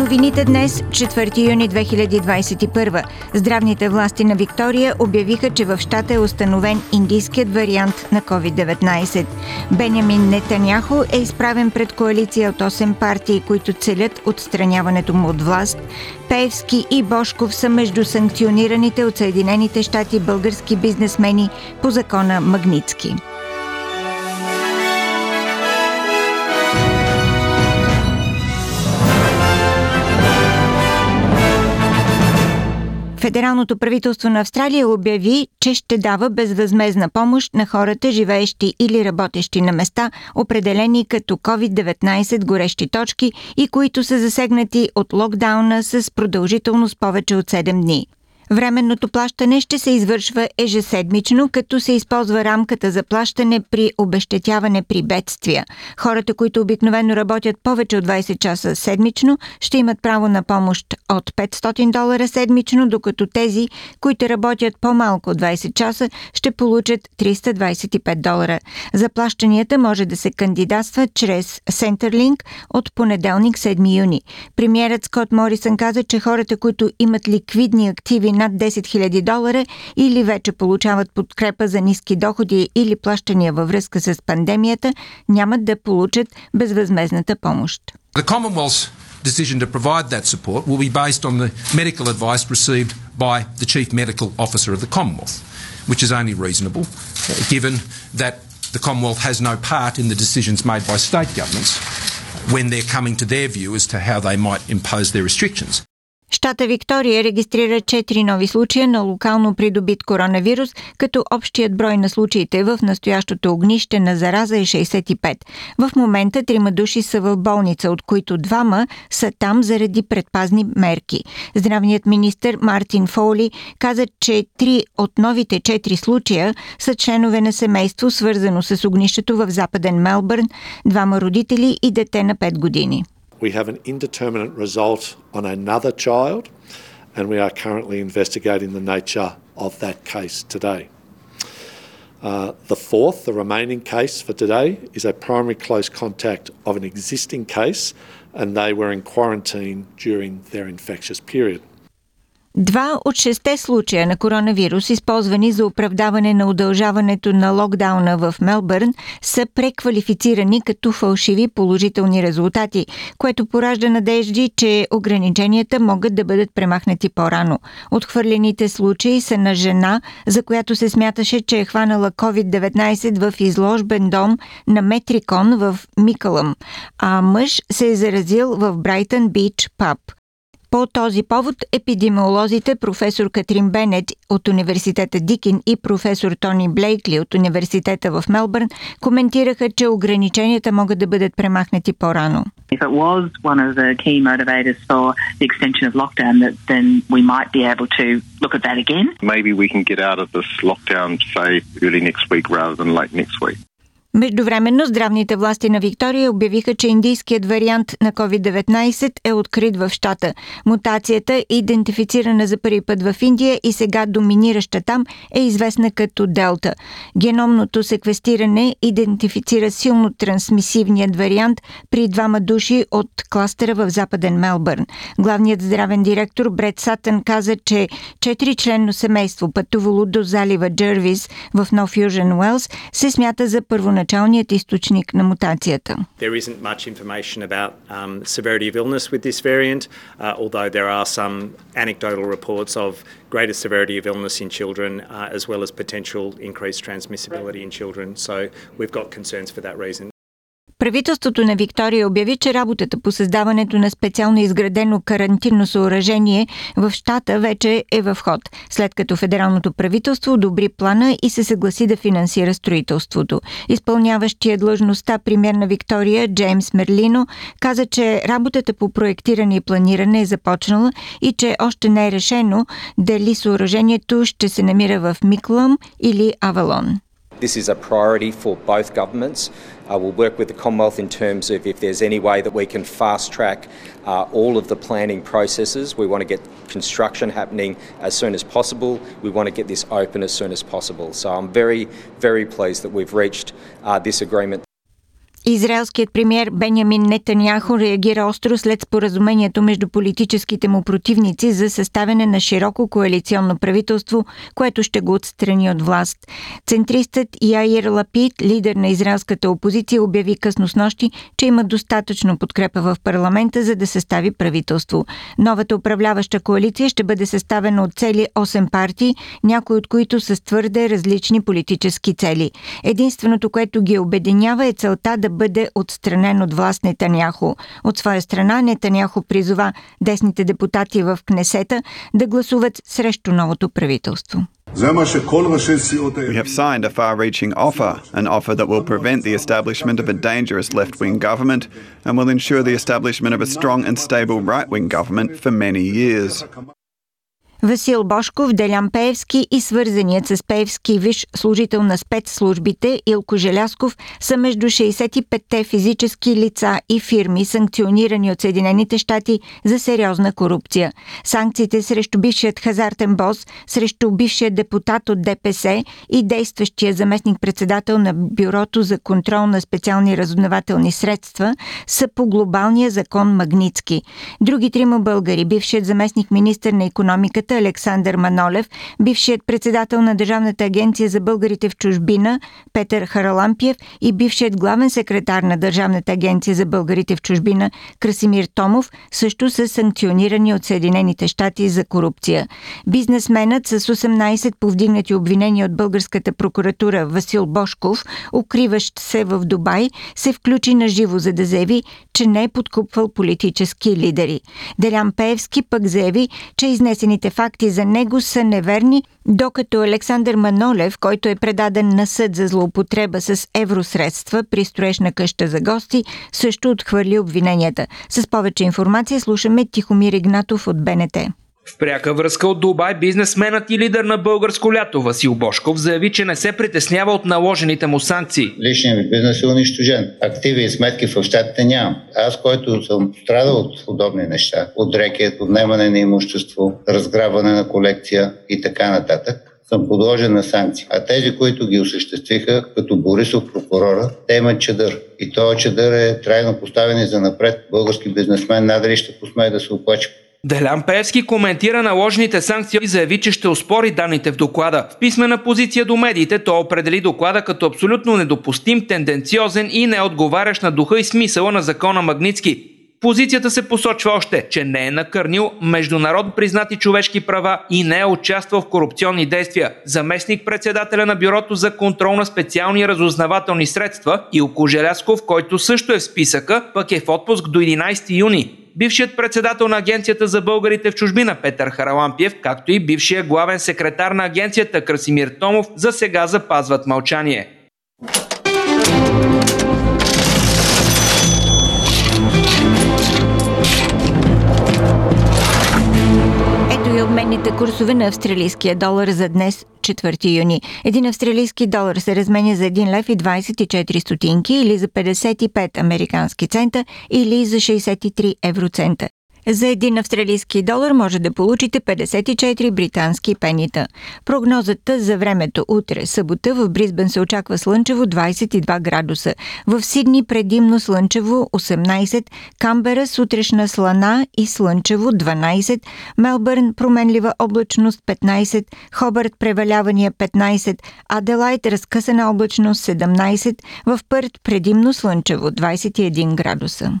Новините днес, 4 юни 2021, здравните власти на Виктория обявиха, че в щата е установен индийският вариант на COVID-19. Бенямин Нетаняхо е изправен пред коалиция от 8 партии, които целят отстраняването му от власт. Пеевски и Бошков са между санкционираните от Съединените щати български бизнесмени по закона Магницки. Федералното правителство на Австралия обяви, че ще дава безвъзмезна помощ на хората, живеещи или работещи на места, определени като COVID-19 горещи точки и които са засегнати от локдауна с продължителност повече от 7 дни. Временното плащане ще се извършва ежеседмично, като се използва рамката за плащане при обещетяване при бедствия. Хората, които обикновено работят повече от 20 часа седмично, ще имат право на помощ от 500 долара седмично, докато тези, които работят по-малко от 20 часа, ще получат 325 долара. За плащанията може да се кандидатства чрез Centerlink от понеделник 7 юни. Премьерът Скот Морисън каза, че хората, които имат ликвидни активи над 10 000 долара или вече получават подкрепа за ниски доходи или плащания във връзка с пандемията, нямат да получат безвъзмезната помощ. The Commonwealth's decision to provide that support will be based on the medical advice received by the Chief Medical Officer of the Commonwealth, which is only reasonable given that the Commonwealth has no part in the decisions made by state governments when they're coming to their view as to how they might impose their restrictions. Щата Виктория регистрира 4 нови случая на локално придобит коронавирус, като общият брой на случаите в настоящото огнище на зараза е 65. В момента трима души са в болница, от които двама са там заради предпазни мерки. Здравният министр Мартин Фоули каза, че три от новите 4 случая са членове на семейство, свързано с огнището в западен Мелбърн, двама родители и дете на 5 години. We have an indeterminate result on another child, and we are currently investigating the nature of that case today. Uh, the fourth, the remaining case for today, is a primary close contact of an existing case, and they were in quarantine during their infectious period. Два от шесте случая на коронавирус, използвани за оправдаване на удължаването на локдауна в Мелбърн, са преквалифицирани като фалшиви положителни резултати, което поражда надежди, че ограниченията могат да бъдат премахнати по-рано. Отхвърлените случаи са на жена, за която се смяташе, че е хванала COVID-19 в изложбен дом на Метрикон в Микълъм, а мъж се е заразил в Брайтън Бич паб – по този повод епидемиолозите професор Катрин Бенет от университета Дикин и професор Тони Блейкли от университета в Мелбърн коментираха, че ограниченията могат да бъдат премахнати по-рано. If it was one of the key motivators for the extension of lockdown, that then we might be able to look at that again. Maybe we can get out of this lockdown, say, early next week rather than late next week. Междувременно здравните власти на Виктория обявиха, че индийският вариант на COVID-19 е открит в щата. Мутацията, идентифицирана за първи път в Индия и сега доминираща там, е известна като Делта. Геномното секвестиране идентифицира силно трансмисивният вариант при двама души от кластера в западен Мелбърн. Главният здравен директор Бред Сатън каза, че четиричленно семейство, пътувало до залива Джервис в Нов Южен Уелс, се смята за първоначално първоначалният източник на мутацията. There isn't much information about um, severity of illness with this variant, uh, although there are some anecdotal reports of greater severity of illness in children uh, as well as potential increased transmissibility in children. So we've got concerns for that reason. Правителството на Виктория обяви, че работата по създаването на специално изградено карантинно съоръжение в щата вече е в ход, след като федералното правителство одобри плана и се съгласи да финансира строителството. Изпълняващия длъжността премьер на Виктория Джеймс Мерлино каза, че работата по проектиране и планиране е започнала и че още не е решено дали съоръжението ще се намира в Миклъм или Авалон. This is a priority for both governments. Uh, we'll work with the Commonwealth in terms of if there's any way that we can fast track uh, all of the planning processes. We want to get construction happening as soon as possible. We want to get this open as soon as possible. So I'm very, very pleased that we've reached uh, this agreement. Израелският премьер Бенямин Нетаняхо реагира остро след споразумението между политическите му противници за съставяне на широко коалиционно правителство, което ще го отстрани от власт. Центристът Яир Лапид, лидер на израелската опозиция, обяви късно с нощи, че има достатъчно подкрепа в парламента, за да състави правителство. Новата управляваща коалиция ще бъде съставена от цели 8 партии, някои от които с твърде различни политически цели. Единственото, което ги обединява е целта да бъде отстранен от власт Нетаняхо. От своя страна Нетаняхо призова десните депутати в Кнесета да гласуват срещу новото правителство. We have signed a far reaching offer, an offer that will prevent the establishment of a dangerous left wing government and will ensure the establishment of a strong and stable right wing government for many years. Васил Бошков, Делян Пеевски и свързаният с Пеевски виш служител на спецслужбите Илко Желясков са между 65-те физически лица и фирми, санкционирани от Съединените щати за сериозна корупция. Санкциите срещу бившият хазартен бос, срещу бившия депутат от ДПС и действащия заместник-председател на Бюрото за контрол на специални разузнавателни средства са по глобалния закон Магницки. Други трима българи, бившият заместник-министр на економиката Александър Манолев, бившият председател на Държавната агенция за българите в чужбина Петър Харалампиев и бившият главен секретар на Държавната агенция за българите в чужбина Красимир Томов също са санкционирани от Съединените щати за корупция. Бизнесменът с 18 повдигнати обвинения от българската прокуратура Васил Бошков, укриващ се в Дубай, се включи на живо, за да заяви, че не е подкупвал политически лидери. Делян Пеевски пък заяви, че изнесените факти за него са неверни, докато Александър Манолев, който е предаден на съд за злоупотреба с евросредства при строеж на къща за гости, също отхвърли обвиненията. С повече информация слушаме Тихомир Игнатов от БНТ. В пряка връзка от Дубай, бизнесменът и лидер на българско лято Васил Бошков заяви, че не се притеснява от наложените му санкции. Личният ми бизнес е унищожен. Активи и сметки в щатите нямам. Аз, който съм страдал от подобни неща, от рекет, отнемане на имущество, разграбване на колекция и така нататък, съм подложен на санкции. А тези, които ги осъществиха, като Борисов прокурора, те имат чадър. И този чадър е трайно поставен за напред. Български бизнесмен надали ще посмее да се оплаче Делян Певски коментира наложените санкции и заяви, че ще оспори данните в доклада. В писмена позиция до медиите той определи доклада като абсолютно недопустим, тенденциозен и неотговарящ на духа и смисъла на закона Магницки. Позицията се посочва още, че не е накърнил международно признати човешки права и не е участвал в корупционни действия. Заместник председателя на Бюрото за контрол на специални разузнавателни средства Илко Желясков, който също е в списъка, пък е в отпуск до 11 юни. Бившият председател на Агенцията за българите в чужбина Петър Харалампиев, както и бившия главен секретар на агенцията Красимир Томов, за сега запазват мълчание. Курсове на австралийския долар за днес, 4 юни. Един австралийски долар се разменя за 1 лев и 24 стотинки или за 55 американски цента или за 63 евроцента. За един австралийски долар може да получите 54 британски пенита. Прогнозата за времето утре, събота в Бризбен се очаква слънчево 22 градуса. В Сидни предимно слънчево 18, Камбера сутрешна слана и слънчево 12, Мелбърн променлива облачност 15, Хобърт превалявания 15, Аделайт разкъсана облачност 17, в Пърт предимно слънчево 21 градуса.